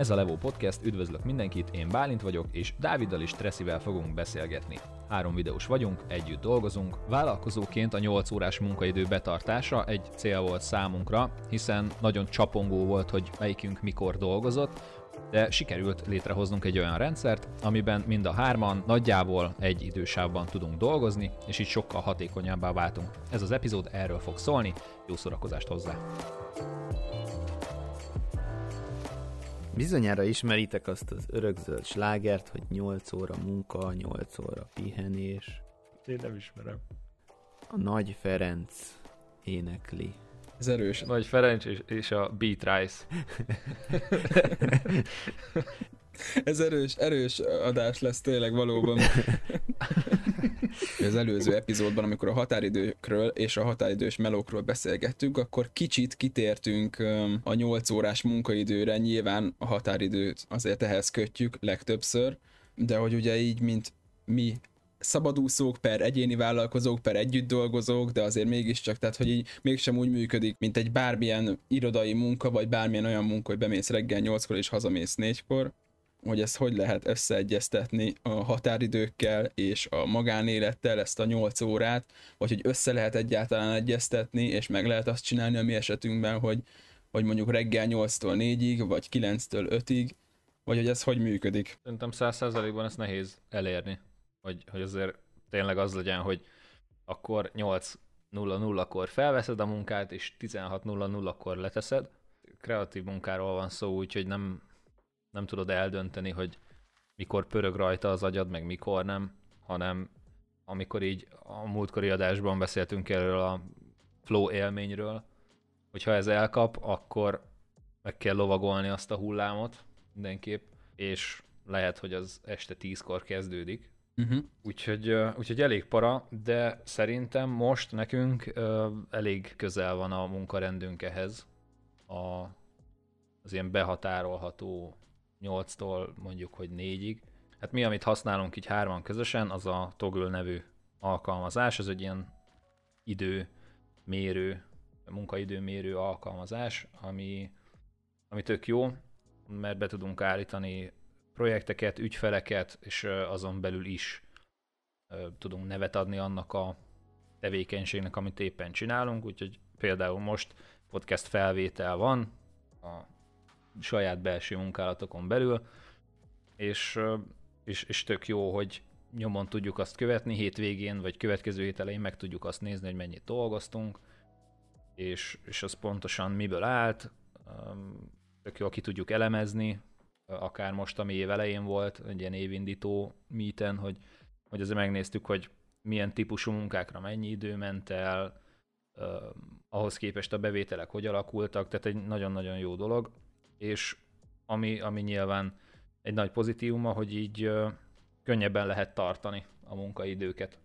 Ez a Levo Podcast, üdvözlök mindenkit, én Bálint vagyok, és Dáviddal és Tresszivel fogunk beszélgetni. Három videós vagyunk, együtt dolgozunk. Vállalkozóként a 8 órás munkaidő betartása egy cél volt számunkra, hiszen nagyon csapongó volt, hogy melyikünk mikor dolgozott, de sikerült létrehoznunk egy olyan rendszert, amiben mind a hárman nagyjából egy idősávban tudunk dolgozni, és így sokkal hatékonyabbá váltunk. Ez az epizód erről fog szólni, jó szórakozást hozzá! Bizonyára ismeritek azt az örökzöld slágert, hogy 8 óra munka, 8 óra pihenés. Én nem ismerem. A Nagy Ferenc énekli. Ez erős. Nagy Ferenc és, és a Beat Rice. Ez erős, erős adás lesz tényleg valóban. Az előző epizódban, amikor a határidőkről és a határidős melókról beszélgettünk, akkor kicsit kitértünk a 8 órás munkaidőre, nyilván a határidőt azért ehhez kötjük legtöbbször, de hogy ugye így, mint mi szabadúszók per egyéni vállalkozók per együtt dolgozók, de azért mégiscsak, tehát hogy így mégsem úgy működik, mint egy bármilyen irodai munka, vagy bármilyen olyan munka, hogy bemész reggel 8-kor és hazamész 4-kor, hogy ezt hogy lehet összeegyeztetni a határidőkkel és a magánélettel ezt a 8 órát, vagy hogy össze lehet egyáltalán egyeztetni, és meg lehet azt csinálni a mi esetünkben, hogy, hogy mondjuk reggel 8-tól 4-ig, vagy 9-től 5-ig, vagy hogy ez hogy működik. Szerintem 100%-ban ezt nehéz elérni, hogy, hogy azért tényleg az legyen, hogy akkor 8.00-kor felveszed a munkát, és 16.00-kor leteszed. Kreatív munkáról van szó, úgyhogy nem, nem tudod eldönteni, hogy mikor pörög rajta az agyad, meg mikor nem, hanem amikor így a múltkori adásban beszéltünk erről a flow élményről, hogyha ez elkap, akkor meg kell lovagolni azt a hullámot mindenképp, és lehet, hogy az este tízkor kezdődik. Uh-huh. Úgyhogy, úgyhogy elég para, de szerintem most nekünk uh, elég közel van a munkarendünk ehhez, a, az ilyen behatárolható 8-tól mondjuk, hogy 4-ig. Hát mi, amit használunk így hárman közösen, az a Toggle nevű alkalmazás, ez egy ilyen időmérő, munkaidőmérő alkalmazás, ami, ami tök jó, mert be tudunk állítani projekteket, ügyfeleket, és azon belül is tudunk nevet adni annak a tevékenységnek, amit éppen csinálunk, úgyhogy például most podcast felvétel van a saját belső munkálatokon belül, és, és, és tök jó, hogy nyomon tudjuk azt követni, hétvégén vagy következő hét elején meg tudjuk azt nézni, hogy mennyit dolgoztunk, és, és az pontosan miből állt, tök jó, ki tudjuk elemezni, akár most, ami év elején volt, egy ilyen évindító meeten, hogy, hogy azért megnéztük, hogy milyen típusú munkákra mennyi idő ment el, ahhoz képest a bevételek hogy alakultak, tehát egy nagyon-nagyon jó dolog és ami, ami nyilván egy nagy pozitívuma, hogy így ö, könnyebben lehet tartani a munkaidőket.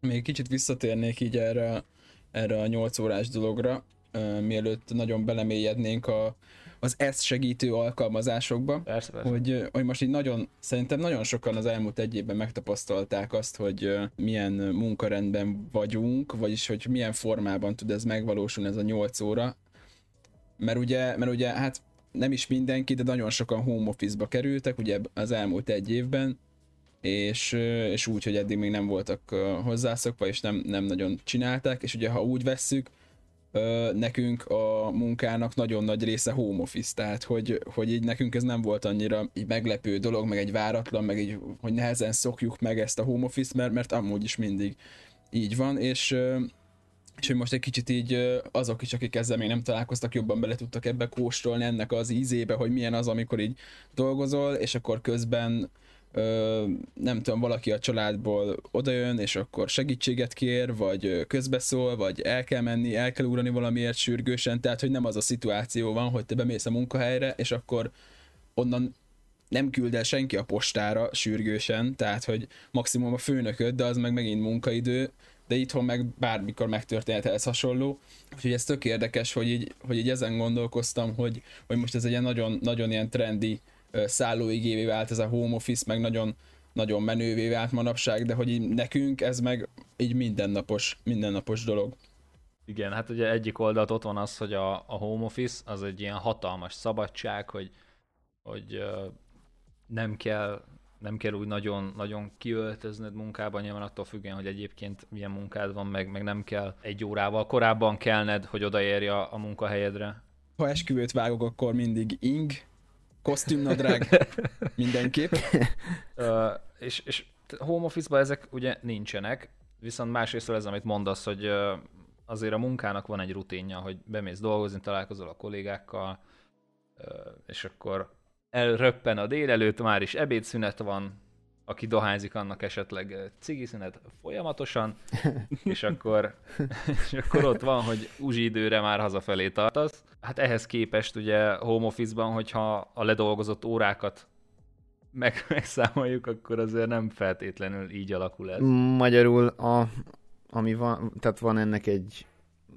Még kicsit visszatérnék így erre, erre a 8 órás dologra, ö, mielőtt nagyon belemélyednénk a, az ezt segítő alkalmazásokba, persze, persze. Hogy, hogy most így nagyon, szerintem nagyon sokan az elmúlt egy évben megtapasztalták azt, hogy milyen munkarendben vagyunk, vagyis hogy milyen formában tud ez megvalósulni, ez a 8 óra, mert ugye, mert ugye hát nem is mindenki, de nagyon sokan home office-ba kerültek, ugye az elmúlt egy évben, és, és úgy, hogy eddig még nem voltak hozzászokva, és nem, nem nagyon csinálták, és ugye ha úgy vesszük, nekünk a munkának nagyon nagy része home office, tehát hogy, hogy így nekünk ez nem volt annyira így meglepő dolog, meg egy váratlan, meg így, hogy nehezen szokjuk meg ezt a home office, mert, mert amúgy is mindig így van, és, és hogy most egy kicsit így azok is, akik ezzel még nem találkoztak, jobban bele tudtak ebbe kóstolni ennek az ízébe, hogy milyen az, amikor így dolgozol, és akkor közben ö, nem tudom, valaki a családból odajön, és akkor segítséget kér, vagy közbeszól, vagy el kell menni, el kell ugrani valamiért sürgősen, tehát hogy nem az a szituáció van, hogy te bemész a munkahelyre, és akkor onnan nem küld el senki a postára sürgősen, tehát hogy maximum a főnököd, de az meg megint munkaidő, de itthon meg bármikor megtörténhet ez hasonló. Úgyhogy ez tök érdekes, hogy így, hogy így ezen gondolkoztam, hogy, hogy most ez egy nagyon, nagyon ilyen trendi szállóigévé vált ez a home office, meg nagyon, nagyon menővé vált manapság, de hogy így nekünk ez meg így mindennapos, mindennapos dolog. Igen, hát ugye egyik oldalt ott van az, hogy a, a home office az egy ilyen hatalmas szabadság, hogy hogy nem kell nem kell úgy nagyon, nagyon kiöltöznöd munkában, nyilván attól függően, hogy egyébként milyen munkád van, meg, meg nem kell egy órával korábban kelned, hogy odaérj a, a munkahelyedre. Ha esküvőt vágok, akkor mindig ing, kosztümnadrág, mindenképp. uh, és, és home office ezek ugye nincsenek, viszont másrészt ez, amit mondasz, hogy uh, azért a munkának van egy rutinja, hogy bemész dolgozni, találkozol a kollégákkal, és akkor elröppen a délelőtt, már is ebédszünet van, aki dohányzik, annak esetleg cigiszünet folyamatosan, és akkor, és akkor ott van, hogy uzsi időre már hazafelé tartasz. Hát ehhez képest ugye home office-ban, hogyha a ledolgozott órákat meg, megszámoljuk, akkor azért nem feltétlenül így alakul ez. Magyarul, a, ami van, tehát van ennek egy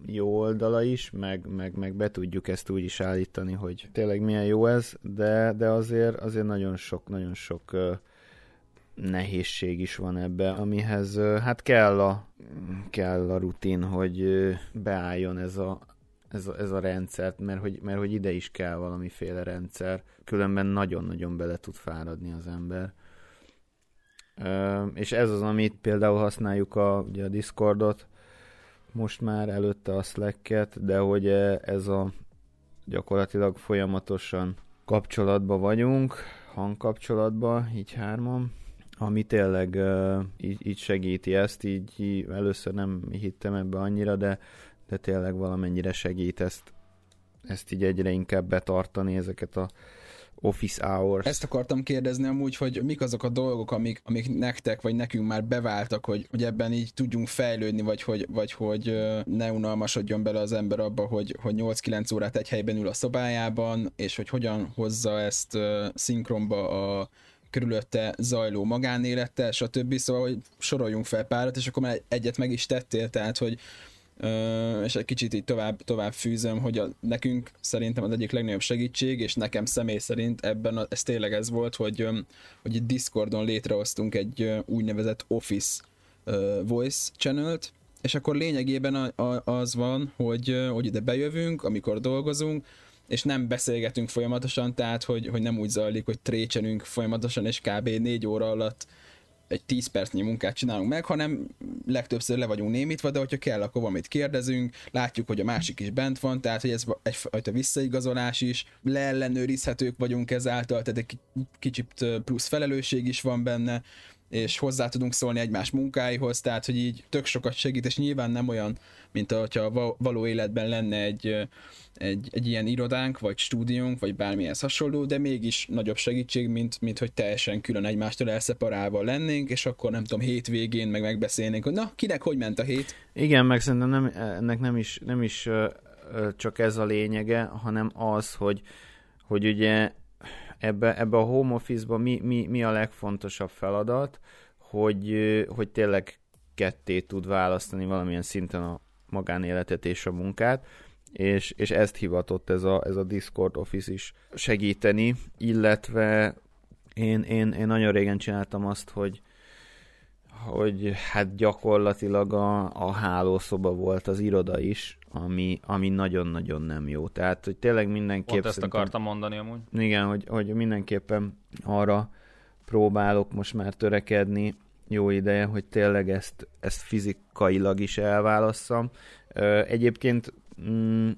jó oldala is, meg, meg, meg be tudjuk ezt úgy is állítani, hogy tényleg milyen jó ez, de, de azért, azért nagyon sok, nagyon sok nehézség is van ebbe, amihez hát kell a, kell a rutin, hogy uh, beálljon ez a, ez a, ez a rendszert, mert hogy, mert hogy ide is kell valamiféle rendszer, különben nagyon-nagyon bele tud fáradni az ember. Uh, és ez az, amit például használjuk a, ugye a Discordot, most már előtte a Slack-et, de hogy ez a gyakorlatilag folyamatosan kapcsolatban vagyunk, hangkapcsolatban, így hárman, ami tényleg uh, így, így segíti ezt, így, így először nem hittem ebbe annyira, de, de tényleg valamennyire segít ezt, ezt így egyre inkább betartani, ezeket a office hours. Ezt akartam kérdezni amúgy, hogy mik azok a dolgok, amik, amik nektek vagy nekünk már beváltak, hogy, hogy ebben így tudjunk fejlődni, vagy hogy, vagy hogy ne unalmasodjon bele az ember abba, hogy, hogy 8-9 órát egy helyben ül a szobájában, és hogy hogyan hozza ezt szinkronba a körülötte zajló magánélettel, stb. Szóval, hogy soroljunk fel párat, és akkor már egyet meg is tettél, tehát, hogy és egy kicsit így tovább, tovább fűzöm, hogy a, nekünk szerintem az egyik legnagyobb segítség, és nekem személy szerint ebben a, ez tényleg ez volt, hogy, hogy itt Discordon létrehoztunk egy úgynevezett Office Voice channel-t, és akkor lényegében az van, hogy, hogy ide bejövünk, amikor dolgozunk, és nem beszélgetünk folyamatosan, tehát hogy, hogy nem úgy zajlik, hogy trécsenünk folyamatosan, és kb. négy óra alatt egy 10 percnyi munkát csinálunk meg, hanem legtöbbször le vagyunk némítva, de hogyha kell, akkor valamit kérdezünk, látjuk, hogy a másik is bent van, tehát hogy ez egyfajta visszaigazolás is, leellenőrizhetők vagyunk ezáltal, tehát egy kicsit plusz felelősség is van benne, és hozzá tudunk szólni egymás munkáihoz, tehát hogy így tök sokat segít, és nyilván nem olyan, mint hogyha való életben lenne egy, egy, egy ilyen irodánk, vagy stúdiónk, vagy bármilyen hasonló, de mégis nagyobb segítség, mint, mint hogy teljesen külön egymástól elszeparálva lennénk, és akkor nem tudom, hétvégén meg megbeszélnénk, hogy na, kinek hogy ment a hét? Igen, meg szerintem nem, ennek nem is, nem is csak ez a lényege, hanem az, hogy, hogy ugye ebbe, ebbe a home office-ba mi, mi, mi a legfontosabb feladat, hogy, hogy tényleg ketté tud választani valamilyen szinten a magánéletet és a munkát, és, és ezt hivatott ez a, ez a Discord Office is segíteni, illetve én, én, én nagyon régen csináltam azt, hogy, hogy hát gyakorlatilag a, a hálószoba volt az iroda is, ami, ami nagyon-nagyon nem jó. Tehát, hogy tényleg mindenképp... Pont ezt akartam mondani amúgy. Igen, hogy, hogy mindenképpen arra próbálok most már törekedni jó ideje, hogy tényleg ezt, ezt fizikailag is elválasszam. Egyébként mm,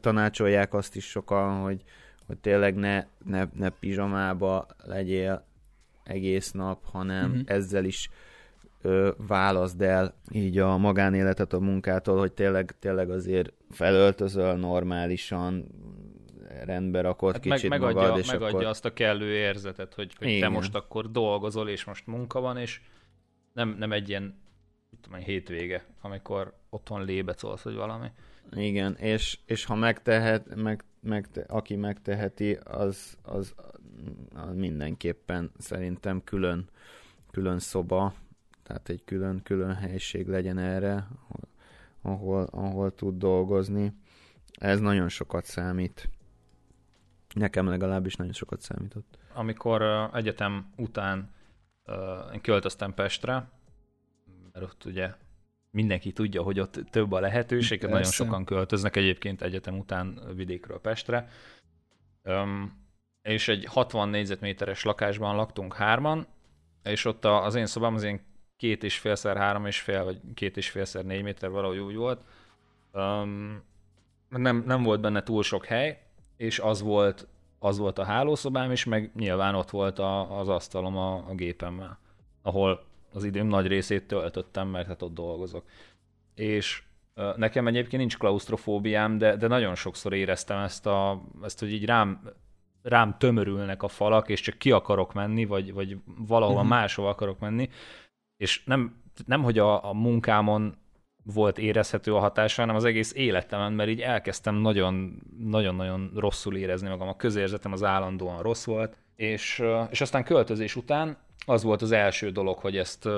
tanácsolják azt is sokan, hogy, hogy tényleg ne, ne, ne pizsamába legyél egész nap, hanem uh-huh. ezzel is ö, válaszd el így a magánéletet a munkától, hogy tényleg, tényleg azért felöltözöl normálisan, rendbe rakod hát kicsit meg, megadja, magad, és megadja akkor... azt a kellő érzetet, hogy, hogy te most akkor dolgozol, és most munka van, és nem, nem egy ilyen tudom, hétvége, amikor otthon lébecolsz, vagy valami. Igen, és, és ha megtehet, meg, meg, aki megteheti, az, az, az mindenképpen szerintem külön, külön szoba, tehát egy külön, külön helység legyen erre, ahol, ahol tud dolgozni. Ez nagyon sokat számít. Nekem legalábbis nagyon sokat számított. Amikor uh, egyetem után uh, én költöztem Pestre, mert ott ugye mindenki tudja, hogy ott több a lehetőség, Persze. nagyon sokan költöznek egyébként egyetem után vidékről Pestre. Um, és egy 60 négyzetméteres lakásban laktunk hárman, és ott az én szobám az én két és félszer három és fél, vagy két és félszer négy méter valahogy úgy volt. Um, nem, nem volt benne túl sok hely, és az volt, az volt a hálószobám is, meg nyilván ott volt a, az asztalom a, a gépemmel, ahol az időm nagy részét töltöttem, mert hát ott dolgozok. És uh, nekem egyébként nincs klaustrofóbiám, de, de nagyon sokszor éreztem ezt, a, ezt hogy így rám, rám tömörülnek a falak, és csak ki akarok menni, vagy, vagy valahova uh-huh. máshova akarok menni, és nem, nem hogy a, a munkámon volt érezhető a hatása, hanem az egész életemen, mert így elkezdtem nagyon-nagyon rosszul érezni magam. A közérzetem az állandóan rossz volt, és, és aztán költözés után az volt az első dolog, hogy ezt,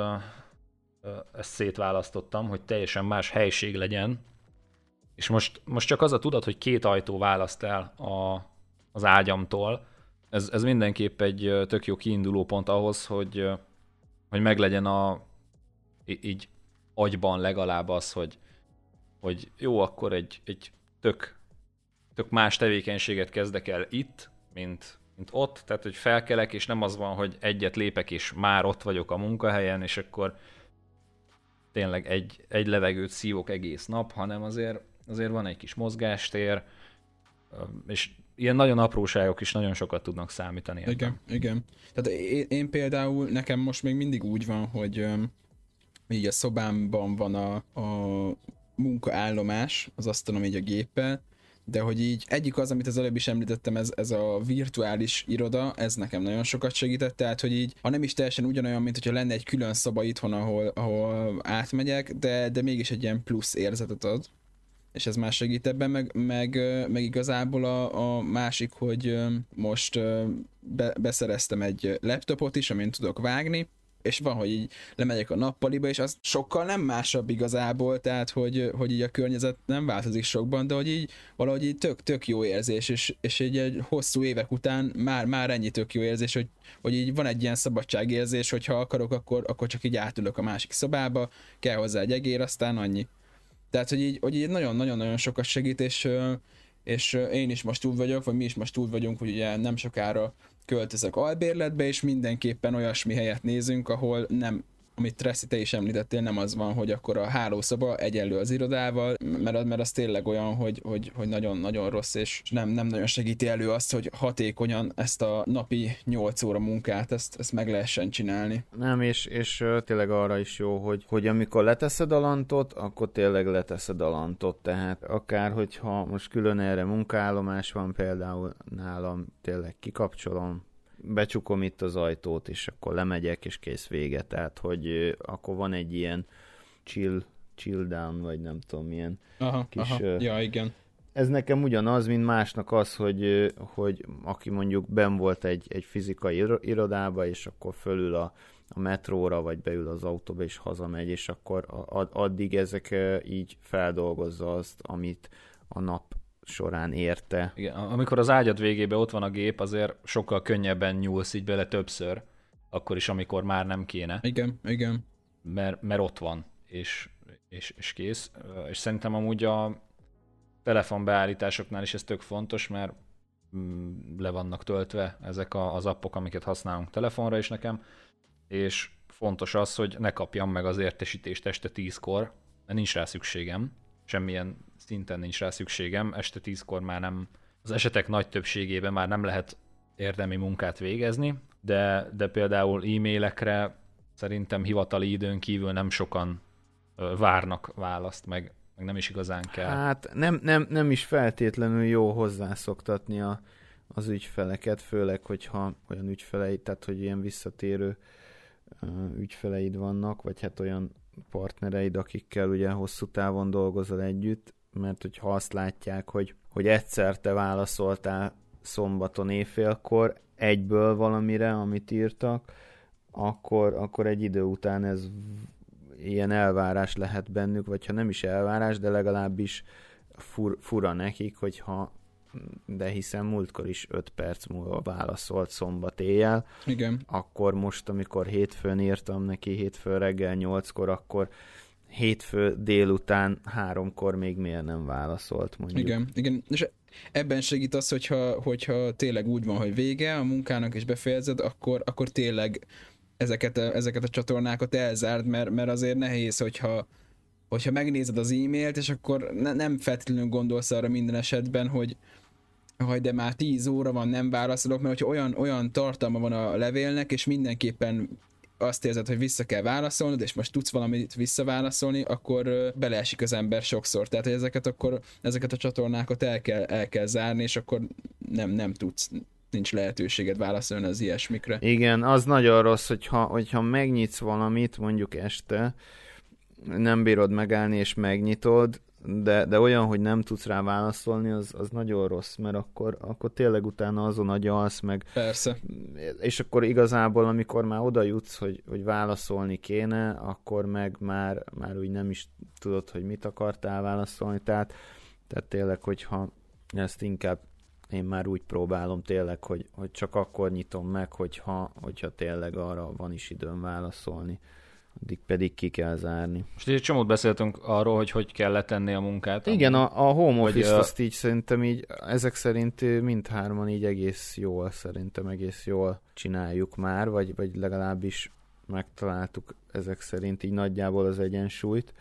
ezt szétválasztottam, hogy teljesen más helység legyen, és most, most csak az a tudat, hogy két ajtó választ el a, az ágyamtól, ez, ez mindenképp egy tök jó kiinduló pont ahhoz, hogy, hogy meglegyen a, így agyban legalább az, hogy, hogy jó, akkor egy, egy tök, tök más tevékenységet kezdek el itt, mint, mint ott, tehát hogy felkelek, és nem az van, hogy egyet lépek, és már ott vagyok a munkahelyen, és akkor tényleg egy, egy levegőt szívok egész nap, hanem azért, azért van egy kis mozgástér, és ilyen nagyon apróságok is nagyon sokat tudnak számítani. Ebben. Igen, igen. Tehát én, én például, nekem most még mindig úgy van, hogy így a szobámban van a, a munkaállomás, az asztalom így a géppel, de hogy így egyik az, amit az előbb is említettem, ez, ez a virtuális iroda, ez nekem nagyon sokat segített, tehát hogy így, ha nem is teljesen ugyanolyan, mint hogyha lenne egy külön szoba itthon, ahol, ahol átmegyek, de, de mégis egy ilyen plusz érzetet ad és ez már segít ebben, meg, meg, meg igazából a, a másik, hogy most be, beszereztem egy laptopot is, amin tudok vágni, és van, hogy így lemegyek a nappaliba, és az sokkal nem másabb igazából, tehát hogy, hogy így a környezet nem változik sokban, de hogy így valahogy így tök, tök jó érzés, és, és így egy hosszú évek után már, már ennyi tök jó érzés, hogy, hogy így van egy ilyen szabadságérzés, hogy ha akarok, akkor, akkor csak így átülök a másik szobába, kell hozzá egy egér, aztán annyi. Tehát, hogy így, hogy így nagyon-nagyon-nagyon sokat segít, és, és én is most úgy vagyok, vagy mi is most úgy vagyunk, hogy ugye nem sokára költözök albérletbe, és mindenképpen olyasmi helyet nézünk, ahol nem amit Tressi te is említettél, nem az van, hogy akkor a hálószoba egyenlő az irodával, mert, mert az tényleg olyan, hogy, hogy, hogy nagyon-nagyon rossz, és nem, nem nagyon segíti elő azt, hogy hatékonyan ezt a napi 8 óra munkát, ezt, ezt meg lehessen csinálni. Nem, és, és tényleg arra is jó, hogy, hogy amikor leteszed a lantot, akkor tényleg leteszed a lantot, tehát akár hogyha most külön erre munkállomás van például nálam, tényleg kikapcsolom, becsukom itt az ajtót, és akkor lemegyek, és kész vége. Tehát, hogy akkor van egy ilyen chill, chill down, vagy nem tudom, milyen aha, kis... Aha. Ja, igen. Ez nekem ugyanaz, mint másnak az, hogy, hogy aki mondjuk ben volt egy, egy fizikai irodába, és akkor fölül a, a metróra, vagy beül az autóba, és hazamegy, és akkor addig ezek így feldolgozza azt, amit a nap során érte. Igen, amikor az ágyad végébe ott van a gép, azért sokkal könnyebben nyúlsz így bele többször, akkor is, amikor már nem kéne. Igen, igen. Mert, mert ott van, és, és, és kész. És szerintem amúgy a telefonbeállításoknál is ez tök fontos, mert mm, le vannak töltve ezek az appok, amiket használunk telefonra is nekem, és fontos az, hogy ne kapjam meg az értesítést este 10-kor, mert nincs rá szükségem, semmilyen szinten nincs rá szükségem, este tízkor már nem, az esetek nagy többségében már nem lehet érdemi munkát végezni, de, de például e-mailekre szerintem hivatali időn kívül nem sokan várnak választ, meg, meg nem is igazán kell. Hát nem, nem, nem is feltétlenül jó hozzászoktatni a, az ügyfeleket, főleg, hogyha olyan ügyfeleid, tehát hogy ilyen visszatérő ügyfeleid vannak, vagy hát olyan partnereid, akikkel ugye hosszú távon dolgozol együtt, mert hogyha azt látják, hogy, hogy egyszer te válaszoltál szombaton éjfélkor egyből valamire, amit írtak, akkor, akkor egy idő után ez ilyen elvárás lehet bennük, vagy ha nem is elvárás, de legalábbis fur, fura nekik, hogyha de hiszen múltkor is 5 perc múlva válaszolt szombat éjjel. Igen. Akkor most, amikor hétfőn írtam neki, hétfő reggel 8-kor, akkor hétfő délután háromkor még miért nem válaszolt, mondjuk. Igen, igen. És ebben segít az, hogyha, hogyha tényleg úgy van, hogy vége a munkának és befejezed, akkor, akkor tényleg ezeket a, ezeket a csatornákat elzárd, mert, mert azért nehéz, hogyha, hogyha megnézed az e-mailt, és akkor ne, nem feltétlenül gondolsz arra minden esetben, hogy hogy de már 10 óra van, nem válaszolok, mert hogyha olyan, olyan tartalma van a levélnek, és mindenképpen azt érzed, hogy vissza kell válaszolnod, és most tudsz valamit visszaválaszolni, akkor beleesik az ember sokszor. Tehát, hogy ezeket akkor, ezeket a csatornákat el kell, el kell zárni, és akkor nem, nem tudsz nincs lehetőséged válaszolni az ilyesmikre. Igen, az nagyon rossz, hogyha, hogyha megnyitsz valamit, mondjuk este, nem bírod megállni és megnyitod, de, de olyan, hogy nem tudsz rá válaszolni, az, az nagyon rossz, mert akkor, akkor tényleg utána azon agyalsz, meg... Persze. És akkor igazából, amikor már oda jutsz, hogy, hogy válaszolni kéne, akkor meg már, már úgy nem is tudod, hogy mit akartál válaszolni, tehát, tehát tényleg, hogyha ezt inkább én már úgy próbálom tényleg, hogy, hogy csak akkor nyitom meg, hogyha, hogyha tényleg arra van is időm válaszolni addig pedig ki kell zárni. Most egy csomót beszéltünk arról, hogy hogy kell letenni a munkát. Igen, a, a home office azt így szerintem így, ezek szerint mindhárman így egész jól, szerintem egész jól csináljuk már, vagy, vagy legalábbis megtaláltuk ezek szerint így nagyjából az egyensúlyt.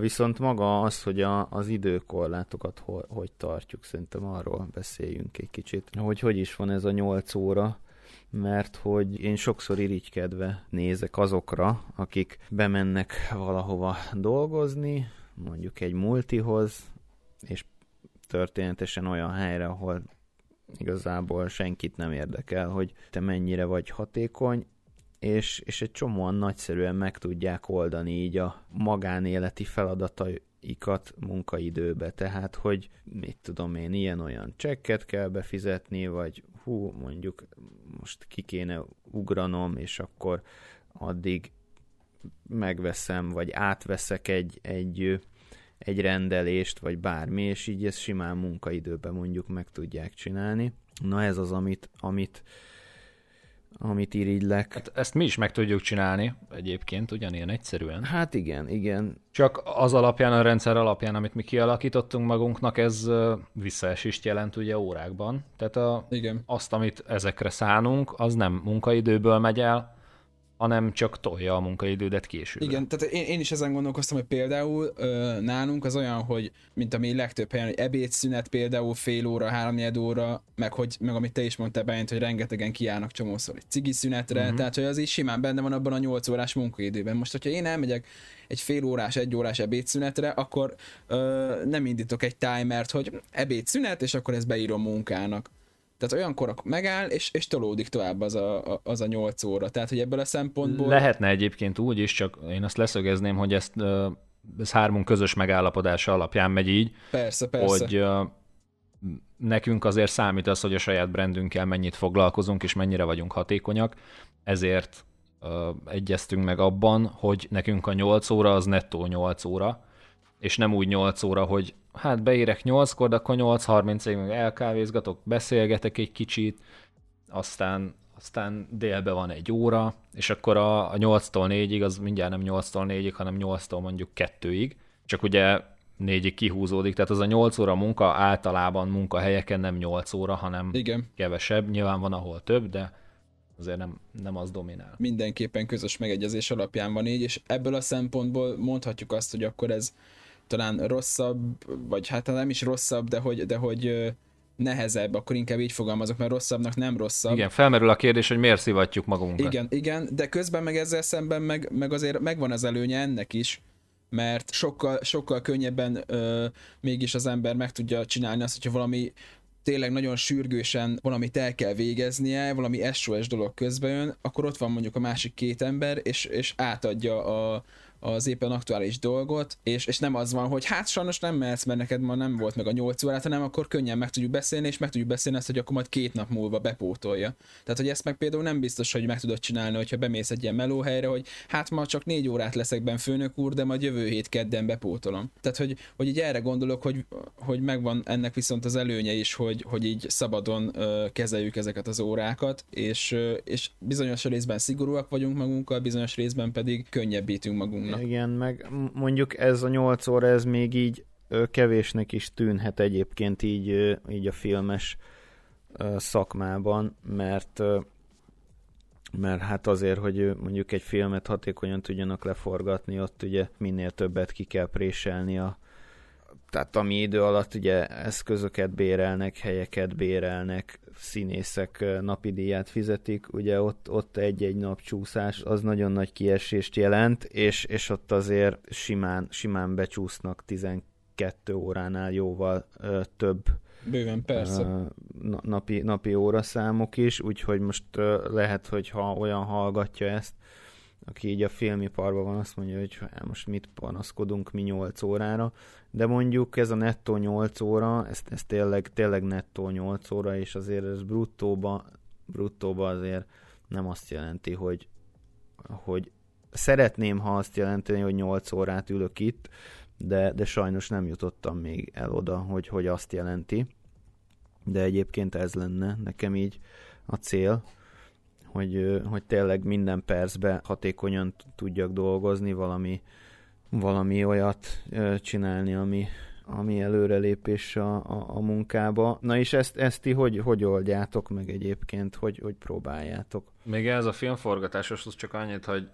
Viszont maga az, hogy a, az időkorlátokat ho, hogy tartjuk, szerintem arról beszéljünk egy kicsit. Hogy hogy is van ez a 8 óra, mert hogy én sokszor irigykedve nézek azokra, akik bemennek valahova dolgozni, mondjuk egy multihoz, és történetesen olyan helyre, ahol igazából senkit nem érdekel, hogy te mennyire vagy hatékony, és, és egy csomóan nagyszerűen meg tudják oldani így a magánéleti feladataikat munkaidőbe. Tehát, hogy mit tudom én, ilyen-olyan csekket kell befizetni, vagy hú, mondjuk most ki kéne ugranom, és akkor addig megveszem, vagy átveszek egy, egy, egy rendelést, vagy bármi, és így ezt simán munkaidőben mondjuk meg tudják csinálni. Na ez az, amit, amit amit irigylek. Hát ezt mi is meg tudjuk csinálni egyébként, ugyanilyen egyszerűen. Hát igen, igen. Csak az alapján, a rendszer alapján, amit mi kialakítottunk magunknak, ez visszaesést jelent ugye órákban. Tehát a, igen. azt, amit ezekre szánunk, az nem munkaidőből megy el, hanem csak tolja a munkaidődet később. Igen, tehát én, én is ezen gondolkoztam, hogy például ö, nálunk az olyan, hogy mint ami legtöbb helyen, hogy ebédszünet például fél óra, három óra, meg, hogy, meg amit te is mondtál bejött, hogy rengetegen kiállnak csomószor egy cigi szünetre, uh-huh. tehát hogy az is simán benne van abban a 8 órás munkaidőben. Most, hogyha én elmegyek egy fél órás, egy órás ebédszünetre, akkor ö, nem indítok egy timert, hogy ebédszünet, és akkor ezt beírom munkának tehát olyankor megáll, és, és tolódik tovább az a, az a 8 óra. Tehát, hogy ebből a szempontból... Lehetne egyébként úgy is, csak én azt leszögezném, hogy ezt ez hármunk közös megállapodása alapján megy így. Persze, persze. Hogy nekünk azért számít az, hogy a saját brandünkkel mennyit foglalkozunk, és mennyire vagyunk hatékonyak, ezért egyeztünk meg abban, hogy nekünk a 8 óra az nettó 8 óra, és nem úgy 8 óra, hogy hát beérek 8-kor, de akkor 8.30-ig meg elkávézgatok, beszélgetek egy kicsit, aztán, aztán délbe van egy óra, és akkor a, a 8-tól 4-ig az mindjárt nem 8-tól 4-ig, hanem 8-tól mondjuk 2-ig, csak ugye 4-ig kihúzódik, tehát az a 8 óra munka általában munkahelyeken nem 8 óra, hanem Igen. kevesebb, nyilván van ahol több, de azért nem, nem az dominál. Mindenképpen közös megegyezés alapján van így, és ebből a szempontból mondhatjuk azt, hogy akkor ez talán rosszabb, vagy hát nem is rosszabb, de hogy, de hogy nehezebb, akkor inkább így fogalmazok, mert rosszabbnak nem rosszabb. Igen, felmerül a kérdés, hogy miért szivatjuk magunkat. Igen, igen, de közben meg ezzel szemben meg, meg azért megvan az előnye ennek is, mert sokkal, sokkal könnyebben ö, mégis az ember meg tudja csinálni azt, hogyha valami tényleg nagyon sürgősen valamit el kell végeznie, valami SOS dolog közben jön, akkor ott van mondjuk a másik két ember, és, és átadja a, az éppen aktuális dolgot, és, és nem az van, hogy hát sajnos nem mehetsz, mert neked ma nem volt meg a 8 órát, hanem akkor könnyen meg tudjuk beszélni, és meg tudjuk beszélni ezt, hogy akkor majd két nap múlva bepótolja. Tehát, hogy ezt meg például nem biztos, hogy meg tudod csinálni, hogyha bemész egy ilyen melóhelyre, hogy hát ma csak négy órát leszek benne főnök úr, de majd jövő hét kedden bepótolom. Tehát, hogy, hogy így erre gondolok, hogy, hogy megvan ennek viszont az előnye is, hogy, hogy így szabadon ö, kezeljük ezeket az órákat, és, ö, és bizonyos részben szigorúak vagyunk magunkkal, bizonyos részben pedig könnyebbítünk magunknak vannak. Igen, meg mondjuk ez a 8 óra, ez még így kevésnek is tűnhet egyébként így, így a filmes szakmában, mert mert hát azért, hogy mondjuk egy filmet hatékonyan tudjanak leforgatni, ott ugye minél többet ki kell préselni a tehát ami idő alatt ugye eszközöket bérelnek, helyeket bérelnek, színészek napi díját fizetik, ugye ott, ott egy-egy nap csúszás az nagyon nagy kiesést jelent, és, és ott azért simán, simán becsúsznak 12 óránál jóval ö, több Bőven, persze. Ö, napi, napi óraszámok is, úgyhogy most ö, lehet, hogy ha olyan hallgatja ezt, aki így a filmiparban van, azt mondja, hogy most mit panaszkodunk mi 8 órára, de mondjuk ez a nettó 8 óra, ez, ez tényleg, tényleg nettó 8 óra, és azért ez bruttóba, bruttóba azért nem azt jelenti, hogy, hogy szeretném, ha azt jelenteni, hogy 8 órát ülök itt, de, de sajnos nem jutottam még el oda, hogy, hogy azt jelenti. De egyébként ez lenne nekem így a cél, hogy, hogy tényleg minden percben hatékonyan tudjak dolgozni, valami, valami olyat csinálni, ami, ami előrelépés a, a, a munkába. Na és ezt, ezt ti hogy, hogy oldjátok meg egyébként, hogy, hogy próbáljátok? Még ez a filmforgatásos, az csak annyit, hogy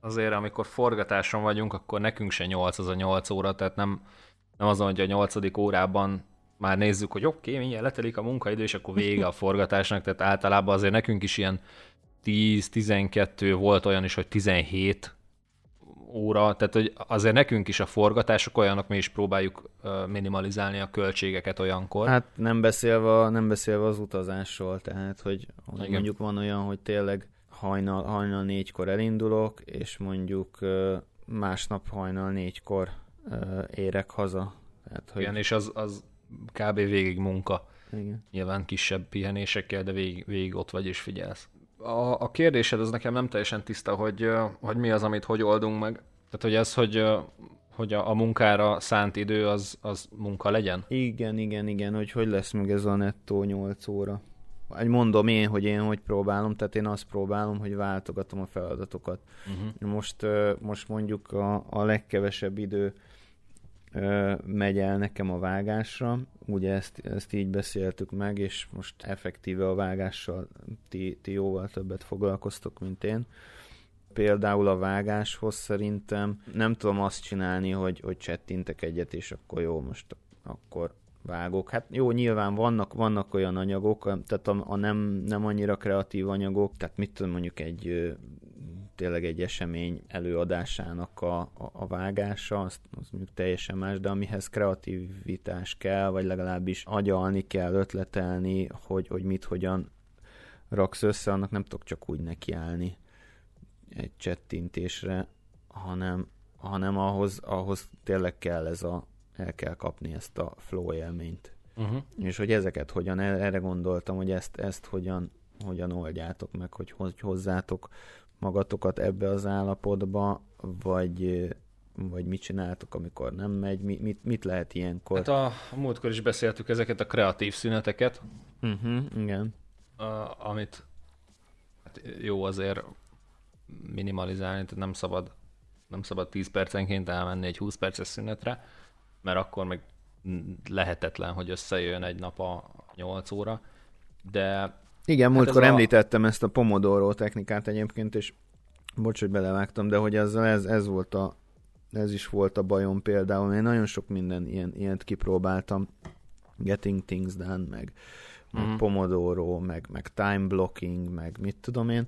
azért amikor forgatáson vagyunk, akkor nekünk se 8 az a 8 óra, tehát nem, nem azon, hogy a 8. órában már nézzük, hogy oké, okay, mindjárt letelik a munkaidő, és akkor vége a forgatásnak, tehát általában azért nekünk is ilyen 10-12, volt olyan is, hogy 17 óra, tehát hogy azért nekünk is a forgatások olyanok, mi is próbáljuk minimalizálni a költségeket olyankor. Hát nem beszélve, nem beszélve az utazásról, tehát hogy, hogy mondjuk van olyan, hogy tényleg hajnal, hajnal négykor elindulok, és mondjuk másnap hajnal négykor érek haza. Tehát, hogy... Igen, és az, az kb. végig munka. Igen. Nyilván kisebb pihenésekkel, de végig, végig ott vagy és figyelsz a, a kérdésed az nekem nem teljesen tiszta, hogy, hogy mi az, amit hogy oldunk meg. Tehát, hogy ez, hogy, hogy a, a munkára szánt idő az, az munka legyen? Igen, igen, igen, hogy hogy lesz meg ez a nettó 8 óra. Egy mondom én, hogy én hogy próbálom, tehát én azt próbálom, hogy váltogatom a feladatokat. Uh-huh. Most, most mondjuk a, a legkevesebb idő megy el nekem a vágásra, ugye ezt, ezt így beszéltük meg, és most effektíve a vágással ti, ti jóval többet foglalkoztok, mint én. Például a vágáshoz szerintem nem tudom azt csinálni, hogy, hogy csettintek egyet, és akkor jó, most akkor vágok. Hát jó, nyilván vannak, vannak olyan anyagok, tehát a, a nem, nem annyira kreatív anyagok, tehát mit tudom mondjuk egy tényleg egy esemény előadásának a, a, a vágása, az, az mondjuk teljesen más, de amihez kreativitás kell, vagy legalábbis agyalni kell, ötletelni, hogy, hogy mit, hogyan raksz össze, annak nem tudok csak úgy nekiállni egy csettintésre, hanem, hanem ahhoz, ahhoz tényleg kell ez a, el kell kapni ezt a flow élményt. Uh-huh. És hogy ezeket hogyan, erre gondoltam, hogy ezt, ezt hogyan, hogyan oldjátok meg, hogy, hogy hozzátok magatokat ebbe az állapotba, vagy, vagy mit csináltok, amikor nem megy, mit, mit, lehet ilyenkor? Hát a, a múltkor is beszéltük ezeket a kreatív szüneteket. Uh-huh, igen. A, amit hát jó azért minimalizálni, tehát nem szabad nem szabad 10 percenként elmenni egy 20 perces szünetre, mert akkor meg lehetetlen, hogy összejön egy nap a 8 óra, de igen, hát múltkor említettem a... ezt a Pomodoro technikát egyébként, és bocs, hogy belevágtam, de hogy ez, ez, ez volt a ez is volt a bajom például. Én nagyon sok minden ilyen, ilyent kipróbáltam. Getting Things Done, meg, meg mm. Pomodoro, meg, meg time blocking, meg mit tudom én.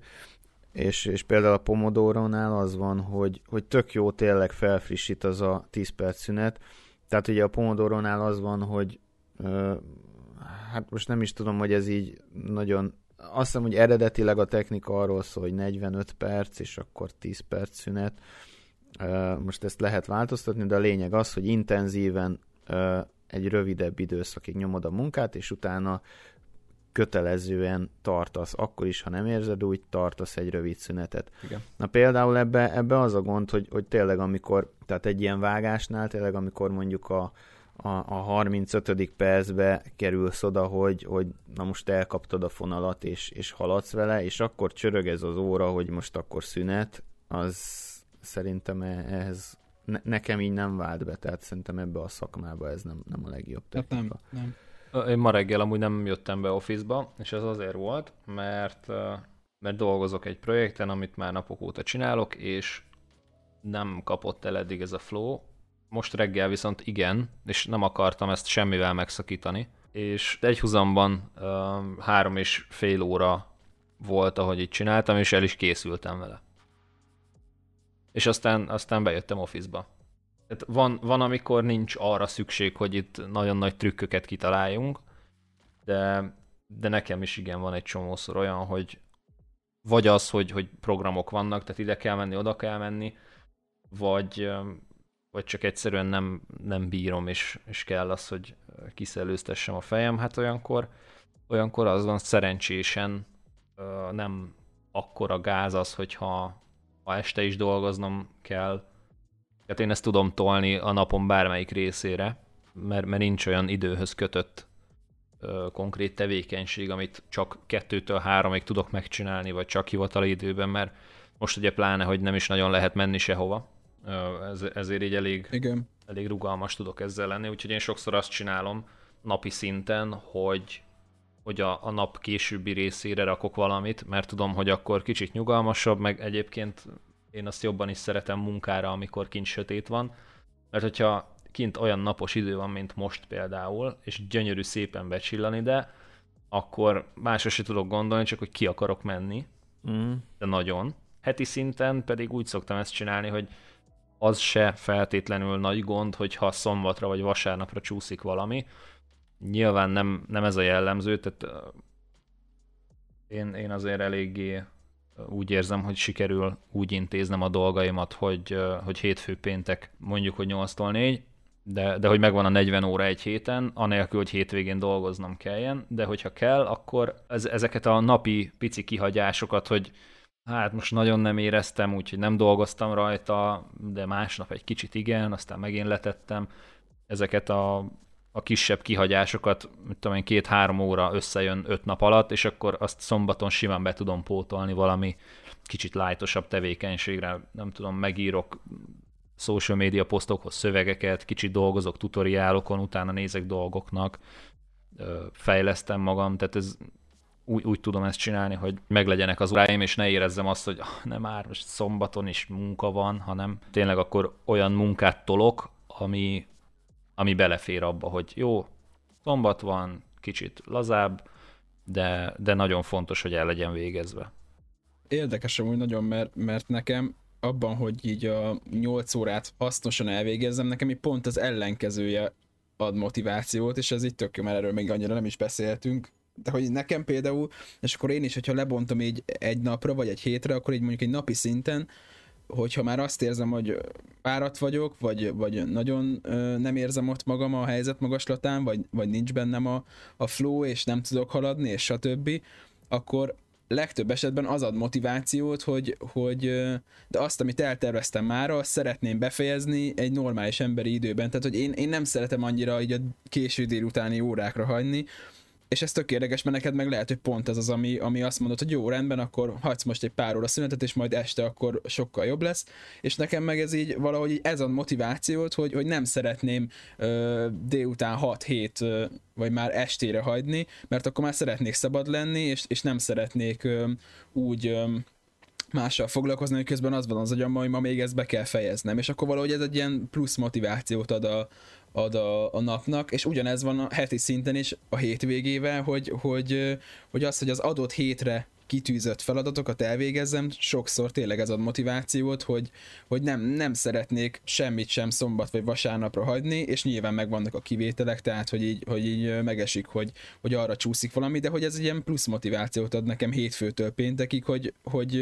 És, és például a Pomodoro-nál az van, hogy, hogy tök jó tényleg felfrissít az a 10 perc szünet. Tehát ugye a Pomodoro-nál az van, hogy hát most nem is tudom, hogy ez így nagyon azt hiszem, hogy eredetileg a technika arról szól, hogy 45 perc, és akkor 10 perc szünet. Most ezt lehet változtatni, de a lényeg az, hogy intenzíven egy rövidebb időszakig nyomod a munkát, és utána kötelezően tartasz, akkor is, ha nem érzed úgy, tartasz egy rövid szünetet. Igen. Na például ebbe, ebbe az a gond, hogy, hogy tényleg amikor, tehát egy ilyen vágásnál, tényleg amikor mondjuk a, a, a 35. percbe kerülsz oda, hogy, hogy na most elkaptad a fonalat, és, és haladsz vele, és akkor csörög ez az óra, hogy most akkor szünet, az szerintem e- ehhez ne, nekem így nem vált be, tehát szerintem ebbe a szakmába ez nem, nem a legjobb technika. Hát nem, nem. Én ma reggel amúgy nem jöttem be office-ba, és ez azért volt, mert, mert dolgozok egy projekten, amit már napok óta csinálok, és nem kapott el eddig ez a flow. Most reggel viszont igen, és nem akartam ezt semmivel megszakítani. És egyhuzamban uh, három és fél óra volt, ahogy itt csináltam, és el is készültem vele. És aztán, aztán bejöttem office-ba. Tehát van, van, amikor nincs arra szükség, hogy itt nagyon nagy trükköket kitaláljunk, de, de nekem is igen van egy csomószor olyan, hogy vagy az, hogy, hogy programok vannak, tehát ide kell menni, oda kell menni, vagy, vagy csak egyszerűen nem, nem bírom, és, és kell az, hogy kiszellőztessem a fejem, hát olyankor, olyankor az van szerencsésen nem akkora gáz az, hogyha ha este is dolgoznom kell, tehát én ezt tudom tolni a napon bármelyik részére, mert, mert nincs olyan időhöz kötött ö, konkrét tevékenység, amit csak kettőtől háromig tudok megcsinálni, vagy csak hivatali időben, mert most ugye pláne, hogy nem is nagyon lehet menni sehova, ez, ezért így elég, Igen. elég rugalmas tudok ezzel lenni, úgyhogy én sokszor azt csinálom napi szinten, hogy hogy a, a nap későbbi részére rakok valamit, mert tudom, hogy akkor kicsit nyugalmasabb, meg egyébként én azt jobban is szeretem munkára, amikor kint sötét van, mert hogyha kint olyan napos idő van, mint most például, és gyönyörű szépen becsillan ide, akkor másra se tudok gondolni, csak hogy ki akarok menni, mm. de nagyon. Heti szinten pedig úgy szoktam ezt csinálni, hogy az se feltétlenül nagy gond, hogyha szombatra vagy vasárnapra csúszik valami. Nyilván nem, nem ez a jellemző, tehát én, én azért eléggé úgy érzem, hogy sikerül úgy intéznem a dolgaimat, hogy, hogy hétfő péntek mondjuk, hogy 8-tól 4, de, de hogy megvan a 40 óra egy héten, anélkül, hogy hétvégén dolgoznom kelljen, de hogyha kell, akkor ez, ezeket a napi pici kihagyásokat, hogy hát most nagyon nem éreztem, úgyhogy nem dolgoztam rajta, de másnap egy kicsit igen, aztán megint letettem, ezeket a a kisebb kihagyásokat, mit tudom én, két-három óra összejön öt nap alatt, és akkor azt szombaton simán be tudom pótolni valami kicsit lájtosabb tevékenységre, nem tudom, megírok social media posztokhoz szövegeket, kicsit dolgozok tutoriálokon, utána nézek dolgoknak, fejlesztem magam, tehát ez úgy, úgy tudom ezt csinálni, hogy meglegyenek az óráim, és ne érezzem azt, hogy ah, nem már most szombaton is munka van, hanem tényleg akkor olyan munkát tolok, ami, ami belefér abba, hogy jó, szombat van, kicsit lazább, de, de nagyon fontos, hogy el legyen végezve. Érdekes amúgy nagyon, mert, mert nekem abban, hogy így a 8 órát hasznosan elvégezzem, nekem így pont az ellenkezője ad motivációt, és ez itt tök jó, mert erről még annyira nem is beszéltünk, de hogy nekem például, és akkor én is, hogyha lebontom így egy napra, vagy egy hétre, akkor így mondjuk egy napi szinten, hogyha már azt érzem, hogy párat vagyok, vagy, vagy nagyon ö, nem érzem ott magam a helyzet magaslatán, vagy, vagy nincs bennem a, a flow, és nem tudok haladni, és stb., akkor legtöbb esetben az ad motivációt, hogy, hogy de azt, amit elterveztem már, azt szeretném befejezni egy normális emberi időben. Tehát, hogy én, én nem szeretem annyira így a késő délutáni órákra hagyni, és ez tök érdekes, mert neked meg lehet, hogy pont ez az, ami, ami azt mondod, hogy jó, rendben, akkor hagysz most egy pár óra szünetet, és majd este akkor sokkal jobb lesz, és nekem meg ez így valahogy így ez a motivációt, hogy, hogy nem szeretném ö, délután 6-7 vagy már estére hagyni, mert akkor már szeretnék szabad lenni, és, és nem szeretnék ö, úgy ö, mással foglalkozni, hogy közben az van az agyamban, hogy ma még ezt be kell fejeznem, és akkor valahogy ez egy ilyen plusz motivációt ad a, ad a, a napnak, és ugyanez van a heti szinten is a hétvégével, hogy, hogy, hogy az, hogy az adott hétre kitűzött feladatokat elvégezzem, sokszor tényleg ez ad motivációt, hogy, hogy nem, nem szeretnék semmit sem szombat vagy vasárnapra hagyni, és nyilván megvannak a kivételek, tehát hogy így, hogy így megesik, hogy, hogy arra csúszik valami, de hogy ez egy ilyen plusz motivációt ad nekem hétfőtől péntekig, hogy, hogy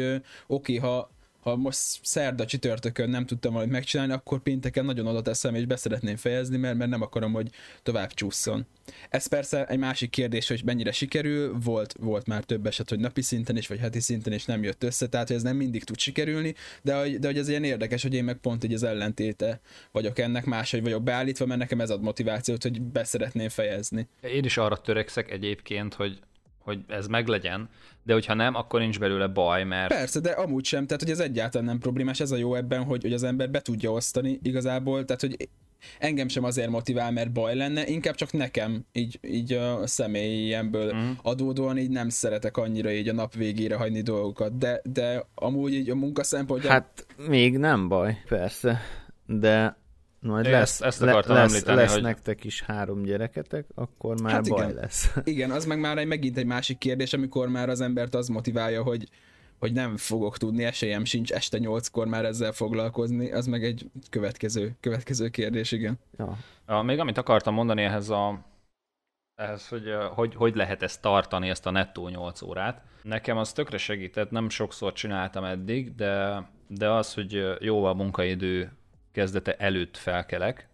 oké, okay, ha ha most szerda csütörtökön nem tudtam valamit megcsinálni, akkor pénteken nagyon oda teszem, és beszeretném fejezni, mert, mert nem akarom, hogy tovább csúszson. Ez persze egy másik kérdés, hogy mennyire sikerül, volt, volt már több eset, hogy napi szinten is, vagy heti szinten is nem jött össze, tehát hogy ez nem mindig tud sikerülni, de de hogy ez ilyen érdekes, hogy én meg pont így az ellentéte vagyok ennek, máshogy vagyok beállítva, mert nekem ez ad motivációt, hogy beszeretném fejezni. Én is arra törekszek egyébként, hogy hogy ez meglegyen, de hogyha nem, akkor nincs belőle baj, mert... Persze, de amúgy sem, tehát hogy ez egyáltalán nem problémás, ez a jó ebben, hogy, hogy az ember be tudja osztani igazából, tehát hogy engem sem azért motivál, mert baj lenne, inkább csak nekem, így, így a személyemből mm. adódóan így nem szeretek annyira így a nap végére hagyni dolgokat, de, de amúgy így a munka szempontjából... Hát még nem baj, persze, de majd lesz, lesz, ezt akartam lesz, említeni, lesz hogy- nektek is három gyereketek, akkor már Hát baj igen. lesz. Igen, az meg már egy, megint egy másik kérdés, amikor már az embert az motiválja, hogy, hogy nem fogok tudni, esélyem sincs este nyolckor már ezzel foglalkozni, az meg egy következő, következő kérdés, igen. Ja. A, még amit akartam mondani ehhez a ehhez, hogy, hogy hogy lehet ezt tartani, ezt a nettó 8 órát. Nekem az tökre segített, nem sokszor csináltam eddig, de, de az, hogy jóval munkaidő kezdete előtt felkelek,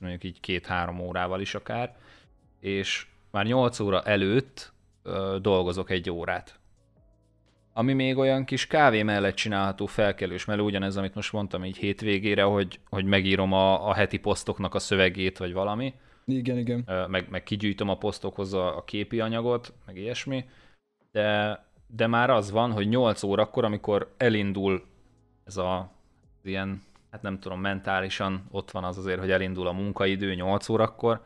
mondjuk így két-három órával is akár, és már 8 óra előtt ö, dolgozok egy órát. Ami még olyan kis kávé mellett csinálható felkelős, mert ugyanez, amit most mondtam így hétvégére, hogy, hogy megírom a, a heti posztoknak a szövegét, vagy valami, Igen, igen. ö, meg, meg kigyűjtöm a posztokhoz a, a képi anyagot, meg ilyesmi, de, de már az van, hogy 8 órakor, amikor elindul ez a ilyen, hát nem tudom, mentálisan ott van az azért, hogy elindul a munkaidő 8 órakor,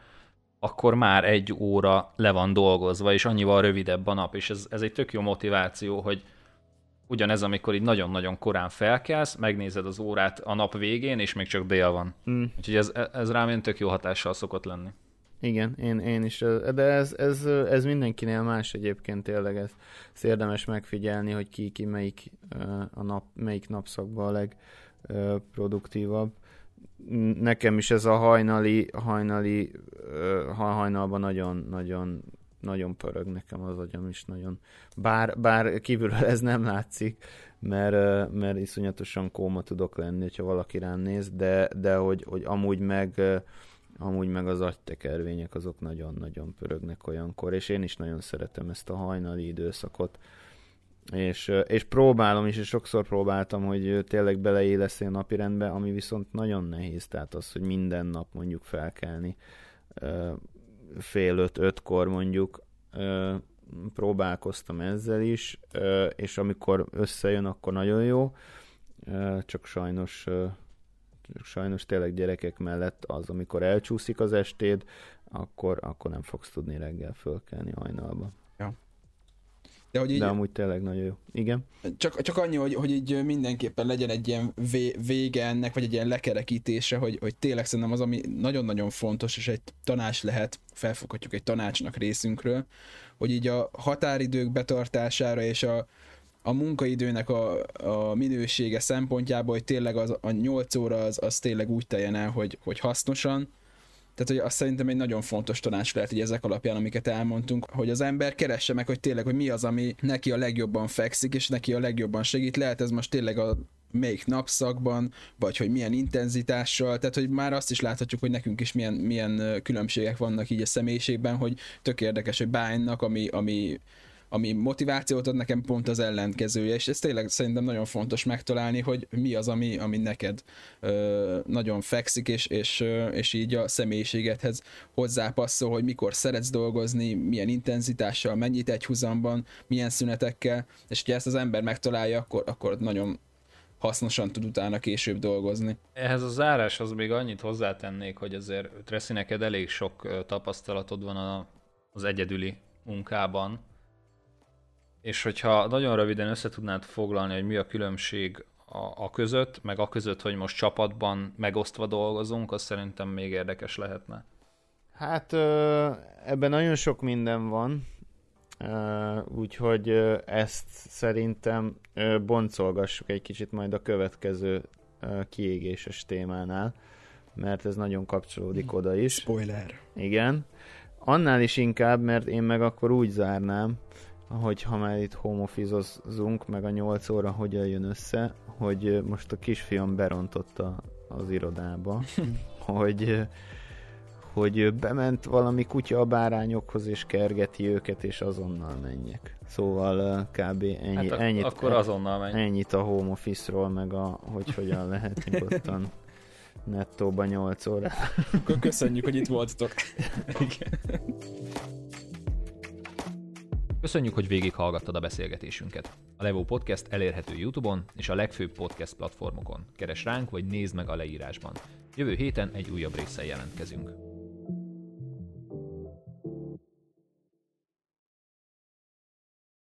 akkor már egy óra le van dolgozva, és annyival rövidebb a nap, és ez, ez egy tök jó motiváció, hogy ugyanez, amikor így nagyon-nagyon korán felkelsz, megnézed az órát a nap végén, és még csak dél van. Mm. Úgyhogy ez, ez rám ilyen tök jó hatással szokott lenni. Igen, én, én is, de ez, ez, ez mindenkinél más egyébként tényleg, ez, ez érdemes megfigyelni, hogy ki, ki melyik, a nap, melyik napszakban a legproduktívabb. Nekem is ez a hajnali, hajnali ha- hajnalban nagyon, nagyon, nagyon pörög nekem az agyam is nagyon. Bár, bár kívülről ez nem látszik, mert, mert iszonyatosan kóma tudok lenni, hogyha valaki rám néz, de, de hogy, hogy amúgy meg amúgy meg az agytekervények azok nagyon-nagyon pörögnek olyankor, és én is nagyon szeretem ezt a hajnali időszakot, és, és próbálom is, és sokszor próbáltam, hogy tényleg beleéleszél a napirendbe, ami viszont nagyon nehéz, tehát az, hogy minden nap mondjuk felkelni fél öt-ötkor mondjuk, próbálkoztam ezzel is, és amikor összejön, akkor nagyon jó, csak sajnos sajnos tényleg gyerekek mellett az, amikor elcsúszik az estéd, akkor, akkor nem fogsz tudni reggel fölkelni hajnalba. De hogy így, De amúgy tényleg nagyon jó. Igen. csak, csak annyi, hogy, hogy így mindenképpen legyen egy ilyen vé, vége ennek, vagy egy ilyen lekerekítése, hogy, hogy tényleg szerintem az, ami nagyon-nagyon fontos, és egy tanács lehet, felfoghatjuk egy tanácsnak részünkről, hogy így a határidők betartására és a, a munkaidőnek a, a minősége szempontjából, hogy tényleg az, a 8 óra az, az tényleg úgy teljen el, hogy, hogy hasznosan, tehát, hogy azt szerintem egy nagyon fontos tanács lehet, hogy ezek alapján, amiket elmondtunk, hogy az ember keresse meg, hogy tényleg, hogy mi az, ami neki a legjobban fekszik, és neki a legjobban segít. Lehet ez most tényleg a melyik napszakban, vagy hogy milyen intenzitással, tehát hogy már azt is láthatjuk, hogy nekünk is milyen, milyen különbségek vannak így a személyiségben, hogy tök érdekes, hogy Bánynak, ami, ami ami motivációt ad nekem pont az ellenkezője, és ez tényleg szerintem nagyon fontos megtalálni, hogy mi az, ami, ami neked ö, nagyon fekszik, és, és, ö, és így a személyiségedhez hozzápasszol, hogy mikor szeretsz dolgozni, milyen intenzitással, mennyit egy huzamban, milyen szünetekkel, és hogyha ezt az ember megtalálja, akkor, akkor nagyon hasznosan tud utána később dolgozni. Ehhez a záráshoz még annyit hozzátennék, hogy azért Treszi neked elég sok tapasztalatod van a, az egyedüli munkában, és hogyha nagyon röviden össze tudnád foglalni, hogy mi a különbség a, a között, meg a között, hogy most csapatban megosztva dolgozunk, az szerintem még érdekes lehetne. Hát ebben nagyon sok minden van, úgyhogy ezt szerintem boncolgassuk egy kicsit majd a következő kiégéses témánál, mert ez nagyon kapcsolódik oda is. Spoiler. Igen. Annál is inkább, mert én meg akkor úgy zárnám, hogy ha már itt homofizozunk, meg a 8 óra hogyan jön össze, hogy most a kisfiam berontotta az irodába, hogy hogy bement valami kutya a bárányokhoz, és kergeti őket, és azonnal menjek. Szóval kb. ennyi, Hát ak- ennyit, akkor azonnal menj. ennyit a home office-ról, meg a, hogy hogyan lehet nyugodtan nettóba 8 óra. Köszönjük, hogy itt voltatok. Köszönjük Köszönjük, hogy végighallgattad a beszélgetésünket. A Levo Podcast elérhető YouTube-on és a legfőbb podcast platformokon. Keres ránk, vagy nézd meg a leírásban. Jövő héten egy újabb résszel jelentkezünk.